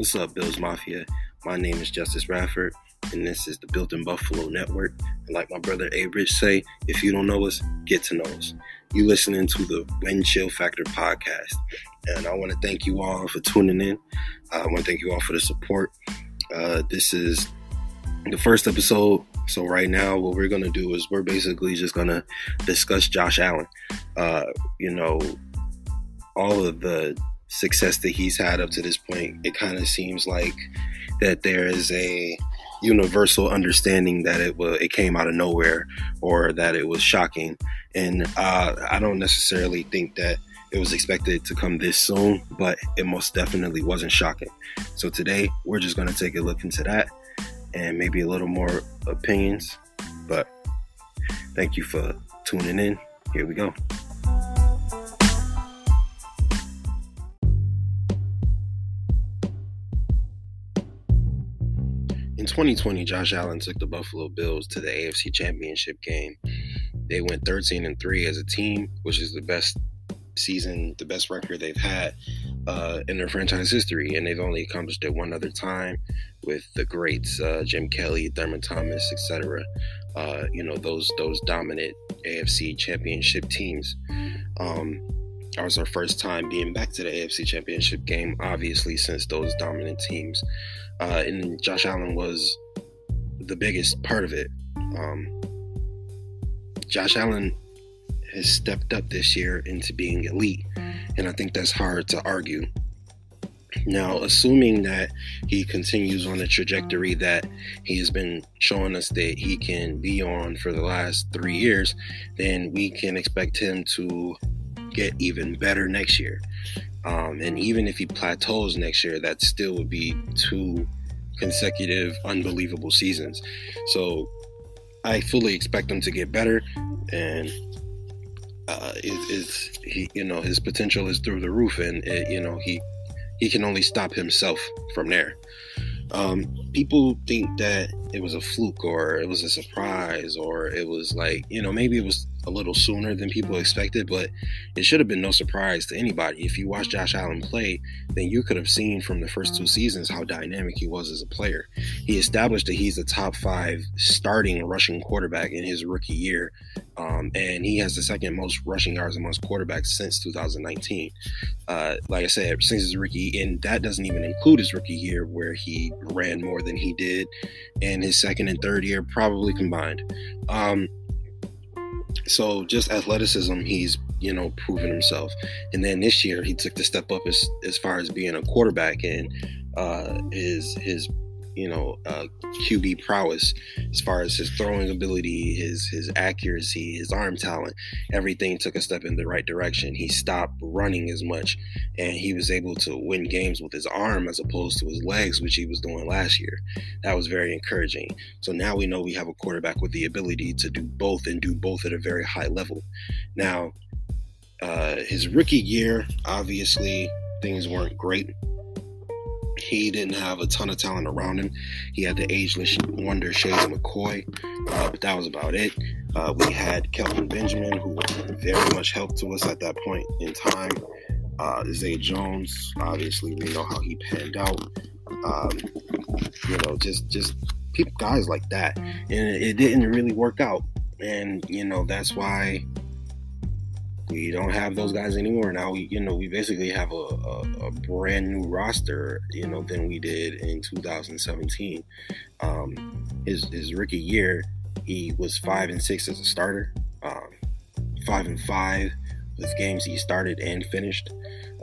What's up, Bills Mafia? My name is Justice Radford, and this is the Built in Buffalo Network. And like my brother A. Rich say, if you don't know us, get to know us. You listening to the Wind Chill Factor podcast, and I want to thank you all for tuning in. Uh, I want to thank you all for the support. Uh, this is the first episode. So right now, what we're gonna do is we're basically just gonna discuss Josh Allen. Uh, you know, all of the success that he's had up to this point, it kind of seems like that there is a universal understanding that it was it came out of nowhere or that it was shocking. And uh, I don't necessarily think that it was expected to come this soon, but it most definitely wasn't shocking. So today we're just to take a look into that and maybe a little more opinions. But thank you for tuning in. Here we go. 2020, Josh Allen took the Buffalo Bills to the AFC Championship game. They went 13 and 3 as a team, which is the best season, the best record they've had uh, in their franchise history, and they've only accomplished it one other time with the greats uh, Jim Kelly, Thurman Thomas, etc. Uh, you know those those dominant AFC Championship teams. Um, that was our first time being back to the AFC Championship game, obviously since those dominant teams, uh, and Josh Allen was the biggest part of it. Um, Josh Allen has stepped up this year into being elite, and I think that's hard to argue. Now, assuming that he continues on the trajectory that he has been showing us that he can be on for the last three years, then we can expect him to get even better next year. Um, and even if he plateaus next year, that still would be two consecutive unbelievable seasons. So I fully expect him to get better, and uh, is, is he you know his potential is through the roof, and it, you know he he can only stop himself from there. Um, people think that it was a fluke or it was a surprise or it was like you know maybe it was a little sooner than people expected, but it should have been no surprise to anybody. If you watch Josh Allen play, then you could have seen from the first two seasons how dynamic he was as a player. He established that he's a top five starting rushing quarterback in his rookie year, um, and he has the second most rushing yards amongst quarterbacks since 2019. Uh, like I said, since his rookie, and that doesn't even include his rookie year where he ran more than he did, in his second and third year probably combined. Um, so just athleticism, he's you know proven himself. And then this year, he took the step up as as far as being a quarterback and uh, his his you know uh, QB prowess as far as his throwing ability, his his accuracy, his arm talent. Everything took a step in the right direction. He stopped running as much, and he was able to win games with his arm as opposed to his legs, which he was doing last year. That was very encouraging. So now we know we have a quarterback with the ability to do both and do both at a very high level. Now, uh, his rookie year, obviously things weren't great he didn't have a ton of talent around him. He had the ageless wonder Shady McCoy, uh, but that was about it. Uh, we had Kelvin Benjamin, who very much helped to us at that point in time. Uh, Zay Jones, obviously, we know how he panned out. Um, you know, just just people, guys like that, and it didn't really work out. And you know, that's why we don't have those guys anymore. Now we, you know, we basically have a, a, a brand new roster, you know, than we did in 2017. Um, his his rookie year, he was five and six as a starter, um, five and five with games he started and finished.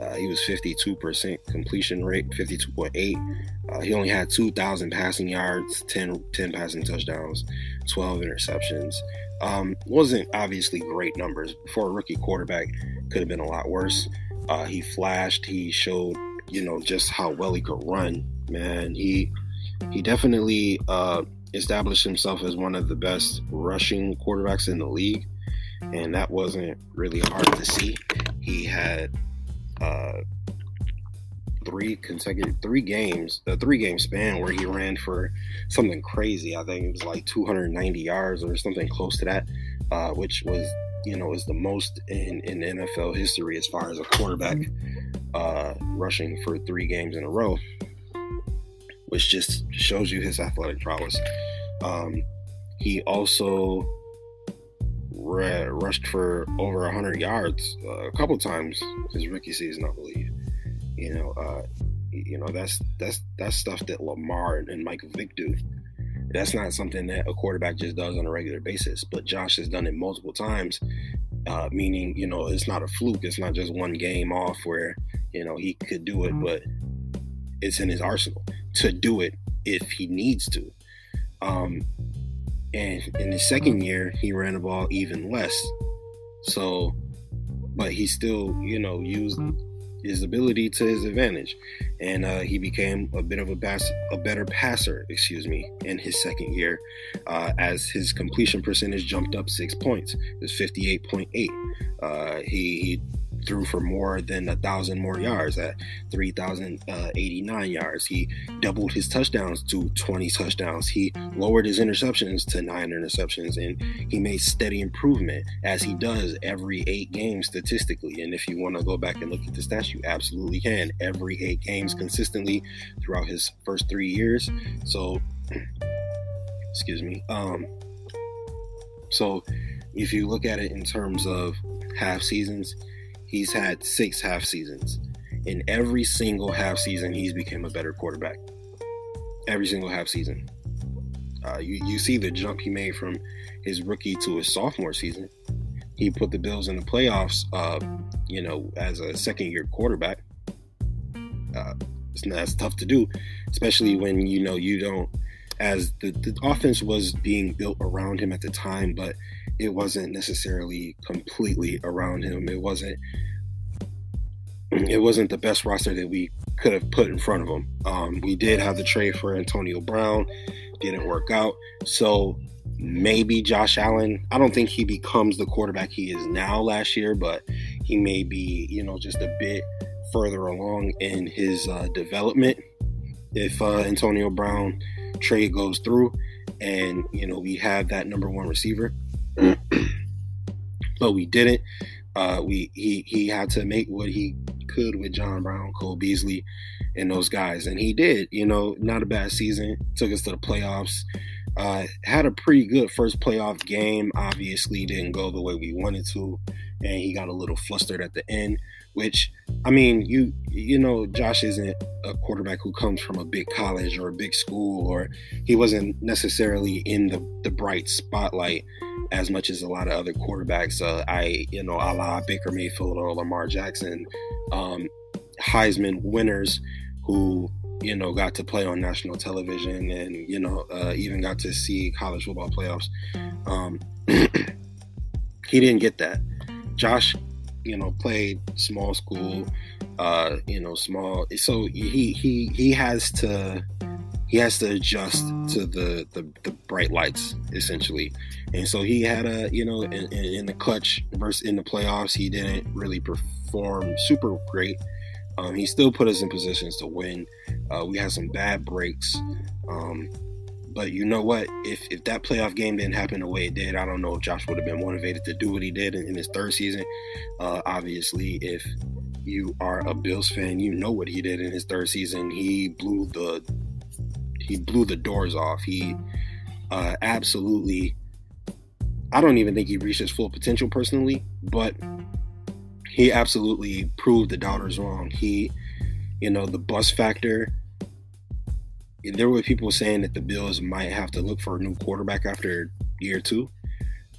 Uh, he was 52% completion rate, 52.8. Uh, he only had 2,000 passing yards, 10, 10 passing touchdowns, 12 interceptions. Um, wasn't obviously great numbers for a rookie quarterback. Could have been a lot worse. Uh, he flashed. He showed, you know, just how well he could run. Man, he he definitely uh, established himself as one of the best rushing quarterbacks in the league, and that wasn't really hard to see. He had uh, three consecutive three games, a three game span where he ran for something crazy. I think it was like 290 yards or something close to that, uh, which was you know is the most in in NFL history as far as a quarterback uh, rushing for three games in a row. which just shows you his athletic prowess. Um, he also rushed for over 100 yards uh, a couple times his rookie season, I believe. You know, uh, you know that's that's that's stuff that Lamar and Mike Vick do. That's not something that a quarterback just does on a regular basis. But Josh has done it multiple times, uh, meaning you know it's not a fluke. It's not just one game off where you know he could do it, but it's in his arsenal to do it if he needs to. Um, and in his second year, he ran the ball even less. So, but he still, you know, used his ability to his advantage, and uh, he became a bit of a, a better passer, excuse me, in his second year, uh, as his completion percentage jumped up six points. It was fifty eight point eight. Uh, he, he threw for more than a thousand more mm. yards at 3,089 uh, yards. He doubled his touchdowns to 20 touchdowns. He lowered his interceptions to nine interceptions, and he made steady improvement as he mm. does every eight games statistically. And if you want to go back and look at the stats, you absolutely can. Every eight games mm. consistently throughout his first three years. So, excuse me. Um, so if you look at it in terms of half seasons, he's had six half seasons. In every single half season, he's become a better quarterback. Every single half season. Uh, you, you see the jump he made from his rookie to his sophomore season. He put the Bills in the playoffs, uh, you know, as a second year quarterback. Uh, that's tough to do, especially when, you know, you don't, as the, the offense was being built around him at the time, but it wasn't necessarily completely around him. It wasn't it wasn't the best roster that we could have put in front of him. Um, we did have the trade for Antonio Brown, didn't work out. So maybe Josh Allen. I don't think he becomes the quarterback he is now last year, but he may be, you know, just a bit further along in his uh, development if uh, Antonio Brown trade goes through and you know we have that number one receiver but we didn't. Uh, we he he had to make what he could with John Brown, Cole Beasley, and those guys, and he did. You know, not a bad season. Took us to the playoffs. Uh, had a pretty good first playoff game. Obviously, didn't go the way we wanted to, and he got a little flustered at the end. Which, I mean, you you know, Josh isn't a quarterback who comes from a big college or a big school, or he wasn't necessarily in the the bright spotlight as much as a lot of other quarterbacks. Uh, I, you know, a la Baker Mayfield or Lamar Jackson, um, Heisman winners who, you know, got to play on national television and, you know, uh, even got to see college football playoffs. Um, he didn't get that. Josh, you know, played small school, uh, you know, small. So he he he has to he has to adjust to the, the, the bright lights essentially. And so he had a you know in, in, the clutch versus in the playoffs he didn't really perform super great. Um, he still put us in positions to win. Uh, we had some bad breaks. Um, but you know what if, if that playoff game didn't happen the way it did i don't know if josh would have been motivated to do what he did in, in his third season uh, obviously if you are a bills fan you know what he did in his third season he blew the he blew the doors off. He uh, absolutely. I don't even think he reached his full potential personally, but he absolutely proved the doubters wrong. He, you know, the bus factor. There were people saying that the Bills might have to look for a new quarterback after year two.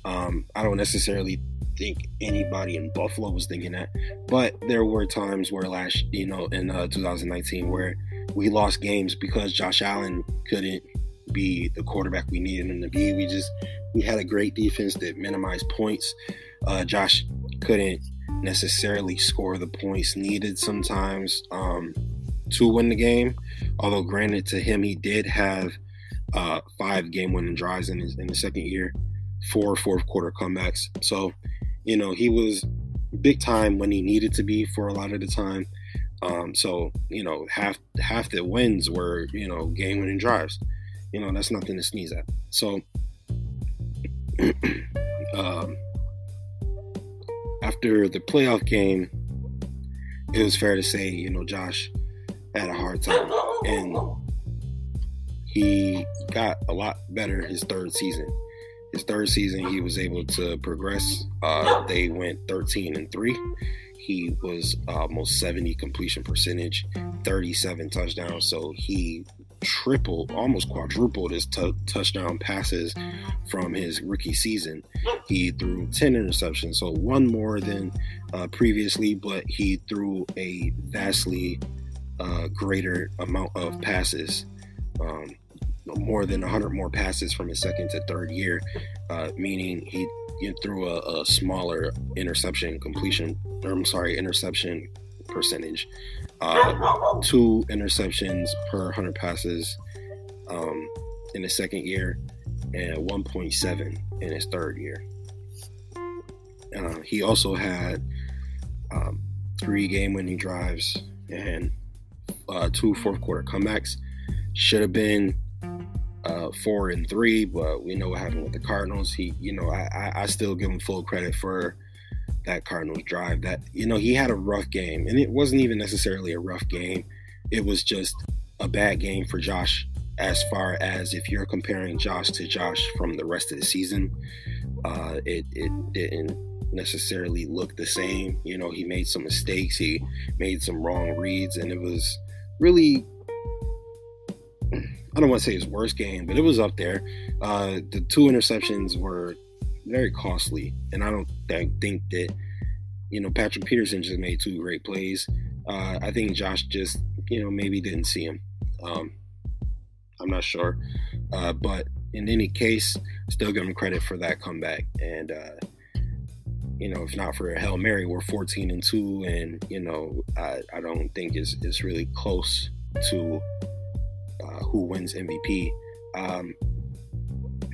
Um, I don't necessarily think anybody in Buffalo was thinking that, but there were times where last, you know, in uh, 2019, where we lost games because Josh Allen couldn't be the quarterback we needed him to be. We just we had a great defense that minimized points. Uh, Josh couldn't necessarily score the points needed sometimes um, to win the game. Although, granted, to him, he did have uh, five game-winning drives in his in the second year, four fourth quarter comebacks. So, you know, he was big time when he needed to be for a lot of the time. Um, so you know, half half the wins were you know game winning drives. You know, that's nothing to sneeze at. So um, after the playoff game, it was fair to say you know Josh had a hard time, and he got a lot better his third season. His third season, he was able to progress. Uh, they went 13 and three. He was almost 70 completion percentage, 37 touchdowns. So he tripled, almost quadrupled his t- touchdown passes from his rookie season. He threw 10 interceptions, so one more than uh, previously, but he threw a vastly uh, greater amount of passes. Um, more than 100 more passes from his second to third year, uh, meaning he, he threw a, a, smaller interception completion, or I'm sorry, interception percentage. Uh, two interceptions per 100 passes um, in his second year, and 1.7 in his third year. Uh, he also had um, three game winning drives and uh, two fourth quarter comebacks. Should have been uh, four and three, but we know what happened with the Cardinals. He, you know, I, I still give him full credit for that Cardinals drive. That you know, he had a rough game, and it wasn't even necessarily a rough game. It was just a bad game for Josh. As far as if you're comparing Josh to Josh from the rest of the season, uh, it it didn't necessarily look the same. You know, he made some mistakes, he made some wrong reads, and it was really I don't want to say his worst game, but it was up there. Uh, the two interceptions were very costly, and I don't think that you know Patrick Peterson just made two great plays. Uh, I think Josh just you know maybe didn't see him. Um, I'm not sure, uh, but in any case, still give him credit for that comeback. And uh, you know, if not for a hail mary, we're 14 and two, and you know, I, I don't think it's it's really close to uh, who wins MVP. Um,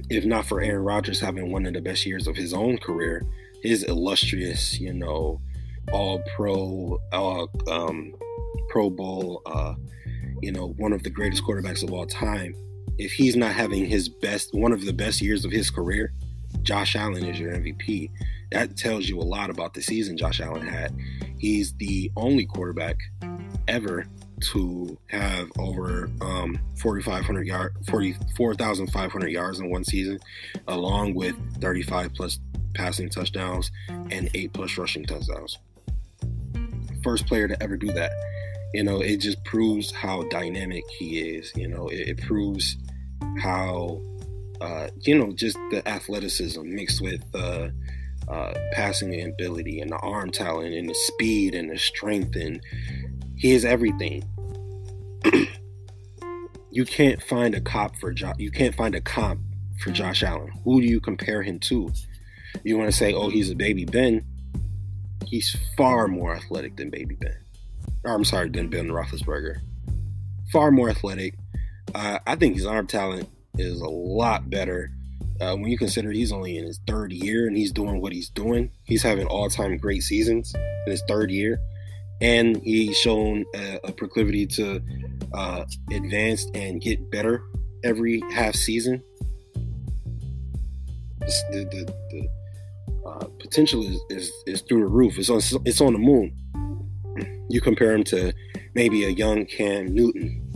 if not for Aaron Rodgers having one of the best years of his own career, his illustrious, you know, all pro, all, um, Pro Bowl, uh, you know, one of the greatest quarterbacks of all time. If he's not having his best, one of the best years of his career, Josh Allen is your MVP. That tells you a lot about the season Josh Allen had. He's the only quarterback ever to have over um, 4,500 yard, 44,500 yards in one season, along with 35 plus passing touchdowns and eight plus rushing touchdowns. First player to ever do that. You know, it just proves how dynamic he is. You know, it, it proves how, uh, you know, just the athleticism mixed with uh, uh, passing ability and the arm talent and the speed and the strength and he is everything. you can't find a cop for Josh. You can't find a comp for Josh Allen. Who do you compare him to? You want to say, oh, he's a baby Ben? He's far more athletic than baby Ben. Or, I'm sorry, than Ben Roethlisberger. Far more athletic. Uh, I think his arm talent is a lot better uh, when you consider he's only in his third year and he's doing what he's doing. He's having all-time great seasons in his third year and he's shown a, a proclivity to uh, advance and get better every half season. The, the, the uh, potential is, is, is through the roof. It's on it's on the moon. You compare him to maybe a young Cam Newton.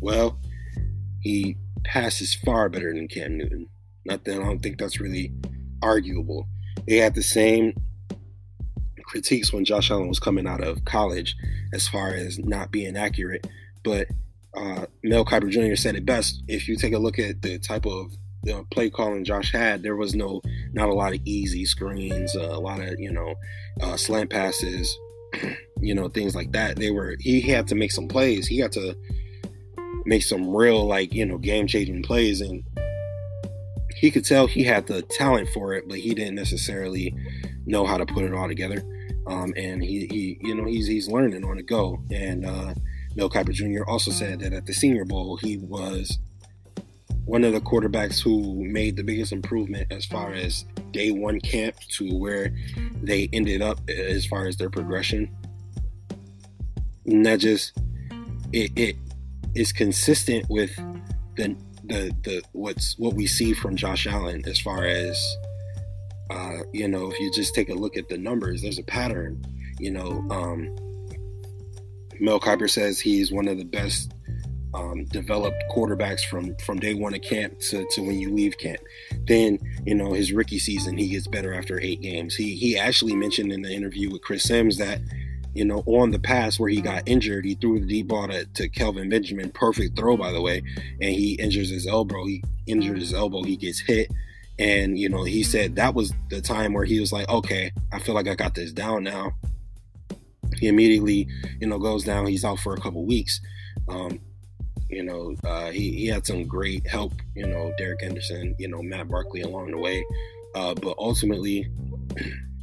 Well, he passes far better than Cam Newton. Not that I don't think that's really arguable. They had the same critiques when Josh Allen was coming out of college as far as not being accurate. But uh, Mel Kiper Jr. said it best. If you take a look at the type of play calling Josh had, there was no not a lot of easy screens, uh, a lot of you know uh, slant passes, you know things like that. They were he had to make some plays. He had to make some real like you know game changing plays, and he could tell he had the talent for it, but he didn't necessarily know how to put it all together. Um, and he, he, you know, he's he's learning on the go. And uh, Mel Kiper Jr. also said that at the Senior Bowl, he was one of the quarterbacks who made the biggest improvement as far as day one camp to where they ended up as far as their progression. And that just it, it is consistent with the the the what's what we see from Josh Allen as far as uh, you know, if you just take a look at the numbers, there's a pattern. You know, um, Mel Kiper says he's one of the best um, developed quarterbacks from from day one of camp to, to when you leave camp. Then you know his rookie season, he gets better after eight games. He he actually mentioned in the interview with Chris Sims that you know on the pass where he got injured, he threw the deep ball to, to Kelvin Benjamin, perfect throw by the way, and he injures his elbow. He injured his elbow. He gets hit. And you know, he said that was the time where he was like, "Okay, I feel like I got this down now." He immediately, you know, goes down. He's out for a couple weeks. Um, you know, uh, he, he had some great help, you know, Derek Anderson, you know, Matt Barkley along the way. Uh, but ultimately,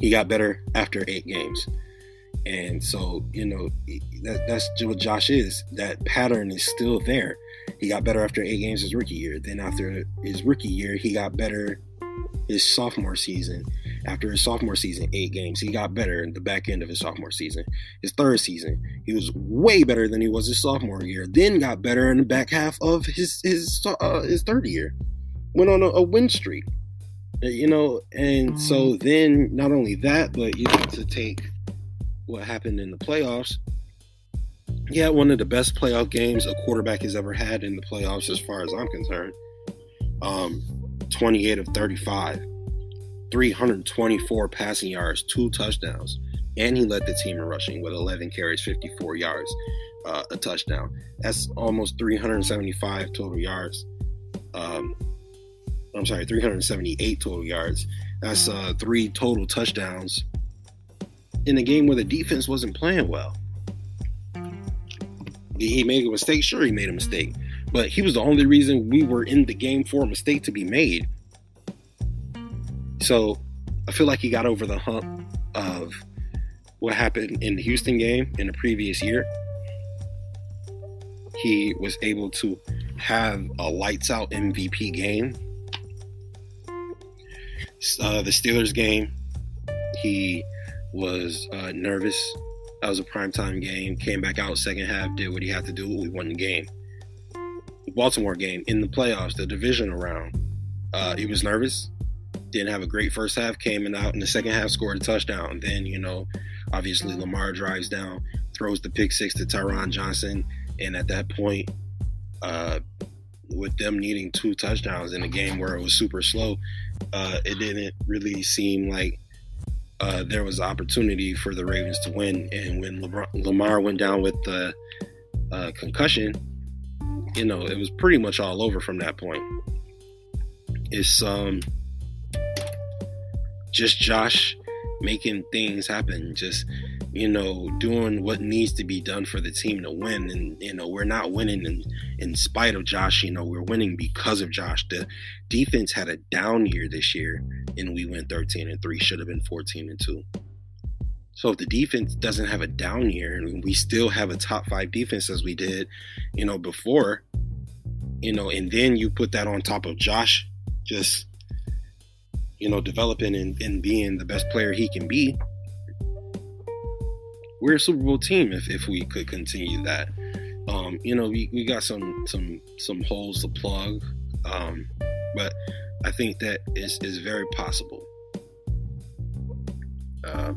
he got better after eight games. And so, you know, that, that's what Josh is. That pattern is still there. He got better after eight games his rookie year. Then after his rookie year, he got better his sophomore season. After his sophomore season, eight games, he got better in the back end of his sophomore season. His third season, he was way better than he was his sophomore year. Then got better in the back half of his his uh, his third year. Went on a, a win streak, you know. And so mm. then, not only that, but you have to take what happened in the playoffs. He had one of the best playoff games a quarterback has ever had in the playoffs, as far as I'm concerned. Um, 28 of 35 324 passing yards, two touchdowns, and he led the team in rushing with 11 carries, 54 yards, uh, a touchdown. That's almost 375 total yards. Um, I'm sorry, 378 total yards. That's uh, three total touchdowns in a game where the defense wasn't playing well. he made a mistake? Sure, he made a mistake, but he was the only reason we were in the game for a mistake to be made. So I feel like he got over the hump of what happened in the Houston game in the previous year. He was able to have a lights out MVP game. Uh, the Steelers game, he was uh, nervous. That was a primetime game. Came back out second half, did what he had to do. We won the game. Baltimore game in the playoffs, the division round. Uh, he was nervous didn't have a great first half, came out in the second half, scored a touchdown. Then, you know, obviously Lamar drives down, throws the pick six to Taron Johnson. And at that point, uh, with them needing two touchdowns in a game where it was super slow, uh, it didn't really seem like uh, there was opportunity for the Ravens to win. And when LeBron, Lamar went down with the uh, concussion, you know, it was pretty much all over from that point. It's um just Josh making things happen, just you know, doing what needs to be done for the team to win. And you know, we're not winning in, in spite of Josh. You know, we're winning because of Josh. The defense had a down year this year, and we went 13 and three. Should have been 14 and two. So if the defense doesn't have a down year, and we still have a top five defense as we did, you know, before, you know, and then you put that on top of Josh just you know, developing and, and being the best player he can be, we're a Super Bowl team if, if we could continue that. Um, you know, we, we got some some some holes to plug, um, but I think that is is very possible. Uh,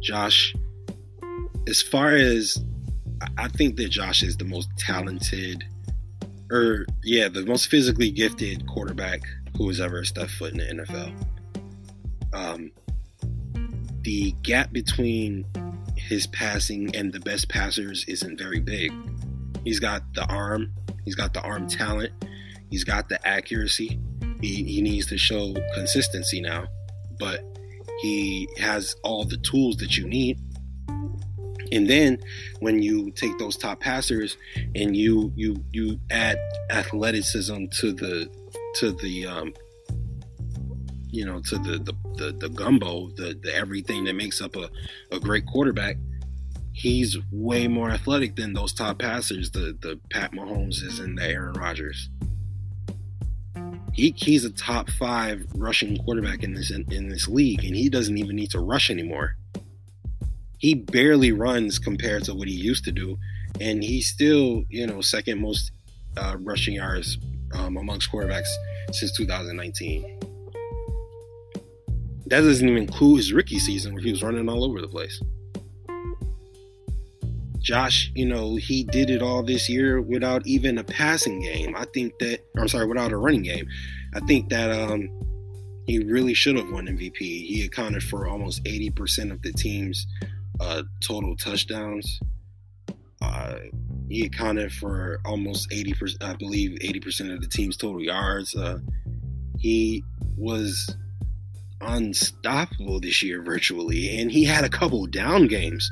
Josh, as far as I think that Josh is the most talented, or yeah, the most physically gifted quarterback who has ever stepped foot in the NFL. Um, the gap between his passing and the best passers isn't very big. He's got the arm, he's got the arm talent, he's got the accuracy. He, he needs to show consistency now, but he has all the tools that you need. And then when you take those top passers and you you you add athleticism to the to the um, you know to the the, the, the gumbo the, the everything that makes up a, a great quarterback he's way more athletic than those top passers the the Pat Mahomes is and the Aaron Rodgers he, he's a top five rushing quarterback in this in, in this league and he doesn't even need to rush anymore he barely runs compared to what he used to do and he's still you know second most uh, rushing yards um, amongst quarterbacks since 2019. That doesn't even include his rookie season where he was running all over the place. Josh, you know, he did it all this year without even a passing game. I think that, I'm sorry, without a running game. I think that um, he really should have won MVP. He accounted for almost 80% of the team's uh, total touchdowns. Uh, he accounted for almost 80%, I believe, 80% of the team's total yards. Uh, he was unstoppable this year virtually, and he had a couple down games.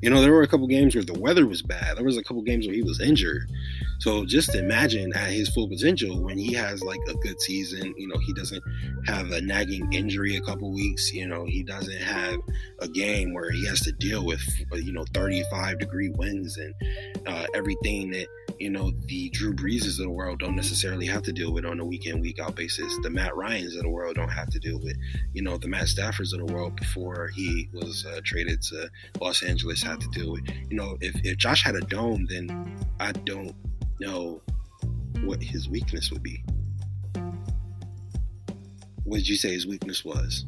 You know, there were a couple games where the weather was bad. There was a couple games where he was injured. So just imagine at his full potential when he has like a good season, you know, he doesn't have a nagging injury a couple weeks, you know, he doesn't have a game where he has to deal with, you know, 35 degree winds and uh, everything that you know, the Drew Breeses of the world don't necessarily have to deal with on a week in, week out basis. The Matt Ryans of the world don't have to deal with, you know, the Matt Staffords of the world before he was uh, traded to Los Angeles had to deal with. You know, if, if Josh had a dome, then I don't know what his weakness would be. What did you say his weakness was?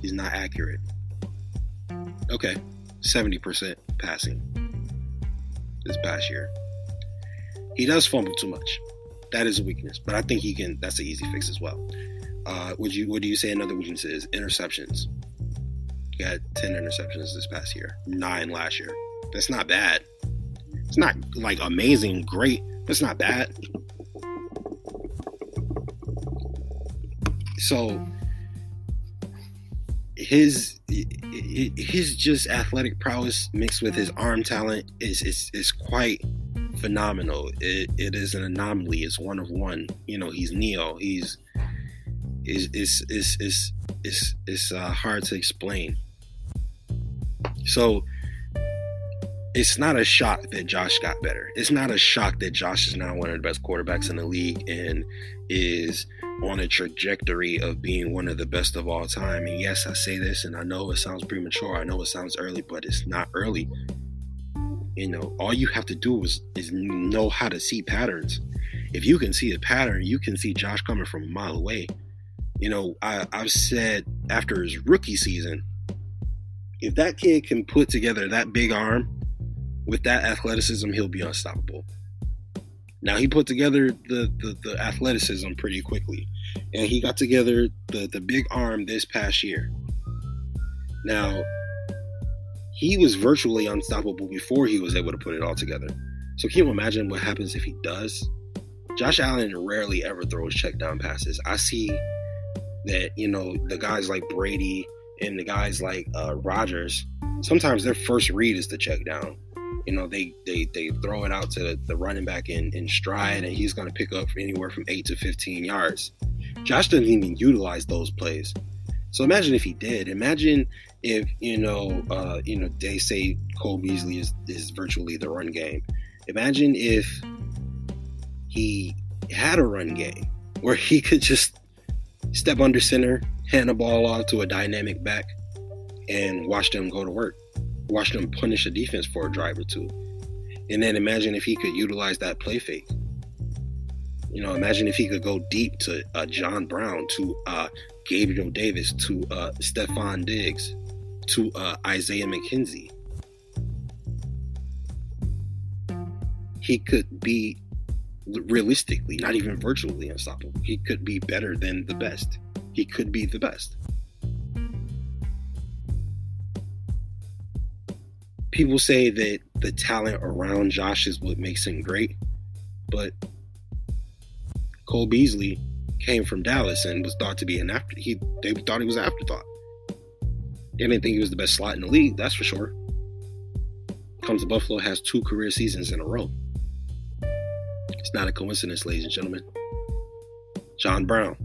He's not accurate. Okay, 70% passing this past year. He does fumble too much. That is a weakness, but I think he can. That's an easy fix as well. Uh, would you? What do you say? Another weakness is interceptions. He got ten interceptions this past year, nine last year. That's not bad. It's not like amazing, great. It's not bad. So his his just athletic prowess mixed with his arm talent is is, is quite phenomenal. It, it is an anomaly. It's one of one. You know, he's Neo. He's is is is is is is uh, hard to explain. So it's not a shock that Josh got better. It's not a shock that Josh is now one of the best quarterbacks in the league and is on a trajectory of being one of the best of all time. And yes, I say this and I know it sounds premature. I know it sounds early, but it's not early. You know, all you have to do is is know how to see patterns. If you can see a pattern, you can see Josh coming from a mile away. You know, I, I've said after his rookie season, if that kid can put together that big arm with that athleticism, he'll be unstoppable. Now he put together the, the, the athleticism pretty quickly, and he got together the the big arm this past year. Now he was virtually unstoppable before he was able to put it all together. So can you imagine what happens if he does? Josh Allen rarely ever throws check down passes. I see that, you know, the guys like Brady and the guys like uh, Rodgers, sometimes their first read is the check down. You know, they they they throw it out to the running back in, in stride, and he's going to pick up anywhere from 8 to 15 yards. Josh doesn't even utilize those plays. So imagine if he did. Imagine if you know, uh, you know, they say Cole Beasley is is virtually the run game. Imagine if he had a run game where he could just step under center, hand the ball off to a dynamic back, and watch them go to work. Watch them punish a defense for a drive or two. And then imagine if he could utilize that play fake. You know, imagine if he could go deep to uh, John Brown, to uh, Gabriel Davis, to uh, Stefon Diggs, to uh, Isaiah McKenzie. He could be realistically, not even virtually unstoppable. He could be better than the best. He could be the best. People say that the talent around Josh is what makes him great, but Cole Beasley came from Dallas and was thought to be an after. He they thought he was an afterthought. They didn't think he was the best slot in the league, that's for sure. Comes to Buffalo, has two career seasons in a row. It's not a coincidence, ladies and gentlemen. John Brown.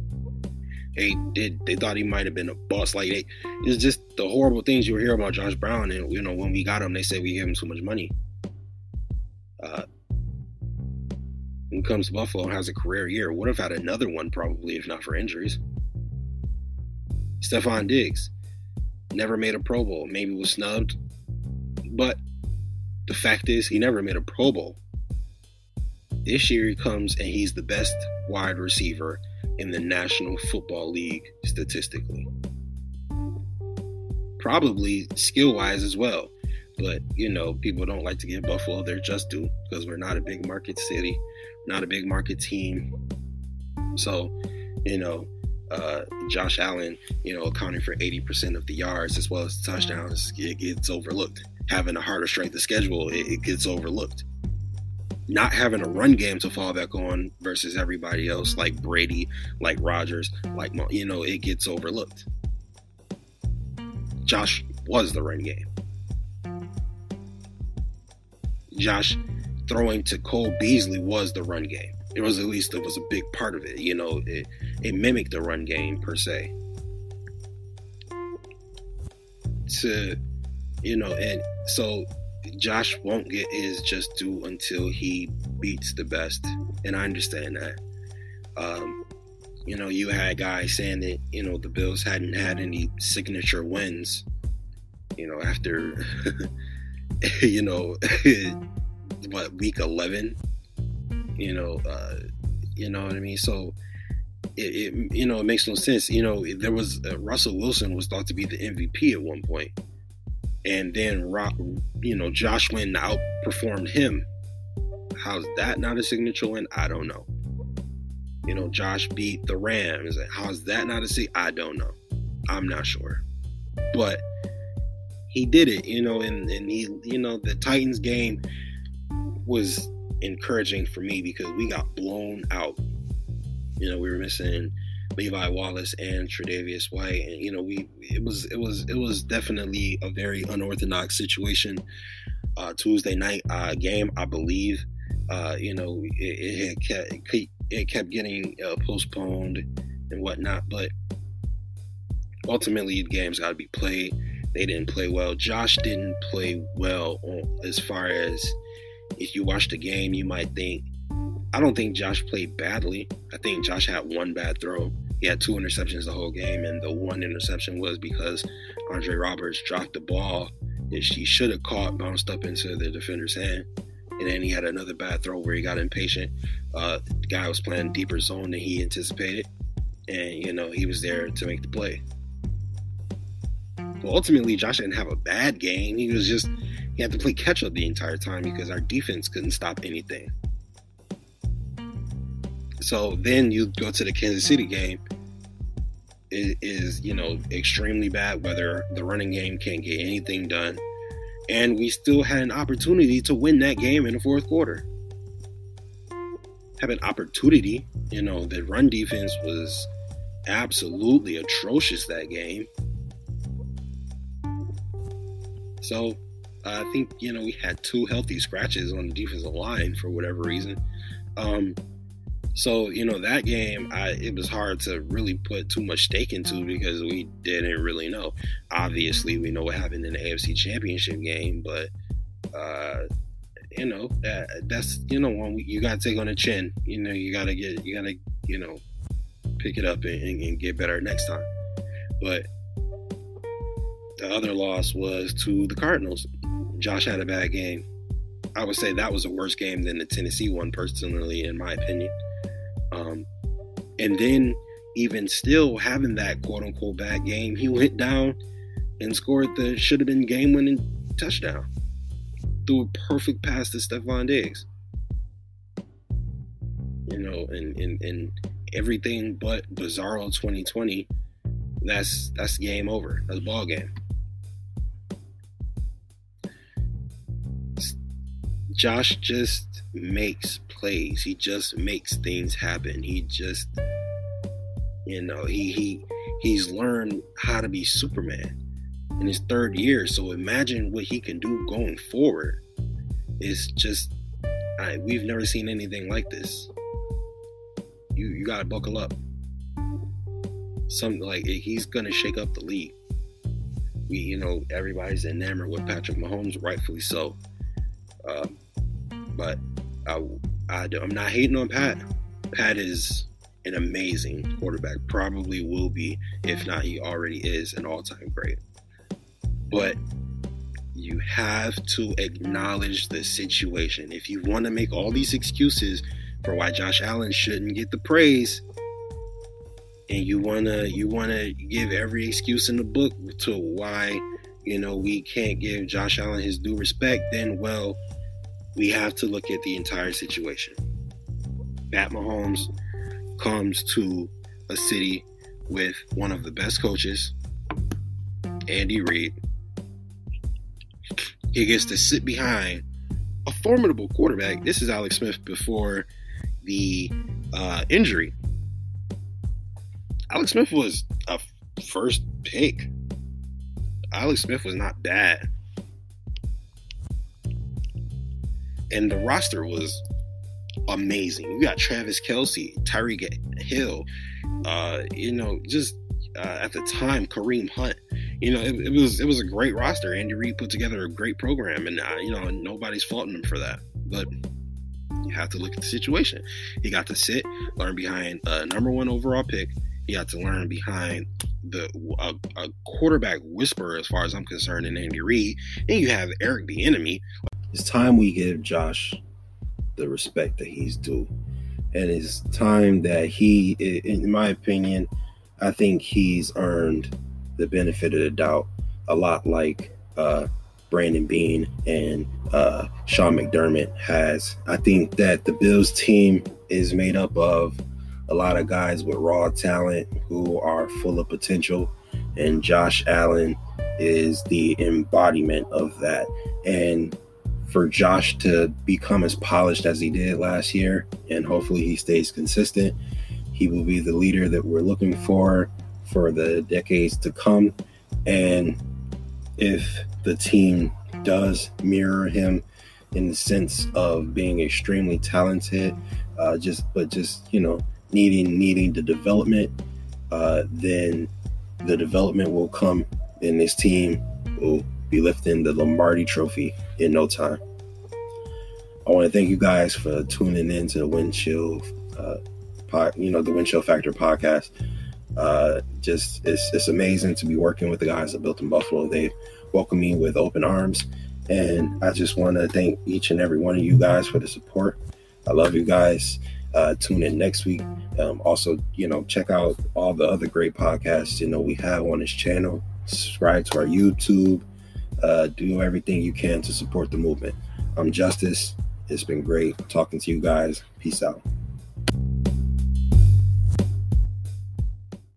They did they thought he might have been a boss. Like they it's just the horrible things you hear about Josh Brown. And you know, when we got him, they said we gave him too much money. Uh comes to Buffalo and has a career year, would have had another one probably if not for injuries. Stefon Diggs never made a Pro Bowl, maybe was snubbed, but the fact is he never made a Pro Bowl. This year he comes and he's the best wide receiver in the National Football League statistically. Probably skill wise as well. But you know, people don't like to give Buffalo their just due because we're not a big market city, not a big market team. So, you know, uh, Josh Allen, you know, accounting for 80% of the yards as well as touchdowns, it gets overlooked. Having a harder strength of schedule, it, it gets overlooked. Not having a run game to fall back on versus everybody else, like Brady, like Rodgers, like you know, it gets overlooked. Josh was the run game. Josh throwing to Cole Beasley was the run game. It was at least it was a big part of it. You know, it, it mimicked the run game per se. To you know, and so Josh won't get his just due until he beats the best, and I understand that. Um, you know, you had guys saying that you know the Bills hadn't had any signature wins. You know, after you know what week eleven you know, uh, you know what I mean. So it, it, you know it makes no sense. You know, there was uh, Russell Wilson was thought to be the MVP at one point, and then Rock, you know, Josh Wynn outperformed him. How's that not a signature win? I don't know. You know, Josh beat the Rams. How's that not a sig? I don't know. I'm not sure, but he did it. You know, and and he, you know, the Titans game was encouraging for me because we got blown out. You know, we were missing Levi Wallace and Tre'Davious White, and you know, we it was it was it was definitely a very unorthodox situation. Uh, Tuesday night uh, game, I believe. Uh, you know, it, it, kept, it kept getting uh, postponed and whatnot, but ultimately the game's got to be played. They didn't play well. Josh didn't play well on, as far as if you watch the game, you might think, I don't think Josh played badly. I think Josh had one bad throw. He had two interceptions the whole game, and the one interception was because Andre Roberts dropped the ball that he should have caught, bounced up into the defender's hand. And then he had another bad throw where he got impatient. Uh, the guy was playing deeper zone than he anticipated. And, you know, he was there to make the play. But ultimately, Josh didn't have a bad game. He was just he had to play catch up the entire time because our defense couldn't stop anything. So then you go to the Kansas City game. It is, you know, extremely bad weather. The running game can't get anything done. And we still had an opportunity to win that game in the fourth quarter. Have an opportunity. You know, the run defense was absolutely atrocious that game. So I think you know we had two healthy scratches on the defensive line for whatever reason. Um, so you know that game, I, it was hard to really put too much stake into because we didn't really know. Obviously, we know what happened in the AFC Championship game, but uh, you know that, that's you know when you got to take on the chin. You know you got to get you got to you know pick it up and, and get better next time. But the other loss was to the Cardinals. Josh had a bad game. I would say that was a worse game than the Tennessee one, personally, in my opinion. Um, and then, even still having that quote unquote bad game, he went down and scored the should have been game winning touchdown. Threw a perfect pass to Stefon Diggs. You know, and, and, and everything but Bizarro 2020, that's that's game over. That's ball game. Josh just makes plays. He just makes things happen. He just you know, he he he's learned how to be Superman in his third year. So imagine what he can do going forward. It's just I, we've never seen anything like this. You you gotta buckle up. Something like he's gonna shake up the league. We you know everybody's enamored with Patrick Mahomes, rightfully so. Uh, but I, I, I'm not hating on Pat. Pat is an amazing quarterback. Probably will be, if not, he already is an all time great. But you have to acknowledge the situation. If you want to make all these excuses for why Josh Allen shouldn't get the praise, and you wanna you wanna give every excuse in the book to why you know, we can't give Josh Allen his due respect, then, well, we have to look at the entire situation. Pat Mahomes comes to a city with one of the best coaches, Andy Reid. He gets to sit behind a formidable quarterback. This is Alex Smith before the uh, injury. Alex Smith was a first pick. Alex Smith was not bad. And the roster was amazing. You got Travis Kelce, Tyreek Hill, uh, you know, just uh, at the time Kareem Hunt. You know, it, it, was it was a great roster. Andy Reid put together a great program, and uh, you know, nobody's faulting him for that. But you have to look at the situation. He got to sit, learn behind a number one overall pick. He got to learn behind the a, a quarterback whisperer, as far as I'm concerned, in Andy Reid. And you have Eric Bieniemy. It's time we give Josh the respect that he's due, and it's time that he, in my opinion, I think he's earned the benefit of the doubt a lot like uh, Brandon Beane and uh, Sean McDermott has. I think that the Bills team is made up of a lot of guys with raw talent who are full of potential, and Josh Allen is the embodiment of that. And for Josh to become as polished as he did last year, and hopefully he stays consistent, he will be the leader that we're looking for for the decades to come. And if the team does mirror him in the sense of being extremely talented, uh, just but just you know needing needing the development, uh, then the development will come, and this team. Will be lifting the Lombardi Trophy in no time. I want to thank you guys for tuning in to the Windshield, uh, pod, you know, the Windshield Factor podcast. Uh, just it's it's amazing to be working with the guys that Built in Buffalo. They welcome me with open arms, and I just want to thank each and every one of you guys for the support. I love you guys. Uh, tune in next week. Um, also, you know, check out all the other great podcasts you know we have on this channel. Subscribe to our YouTube. Uh, do everything you can to support the movement. I'm Justice. It's been great talking to you guys. Peace out.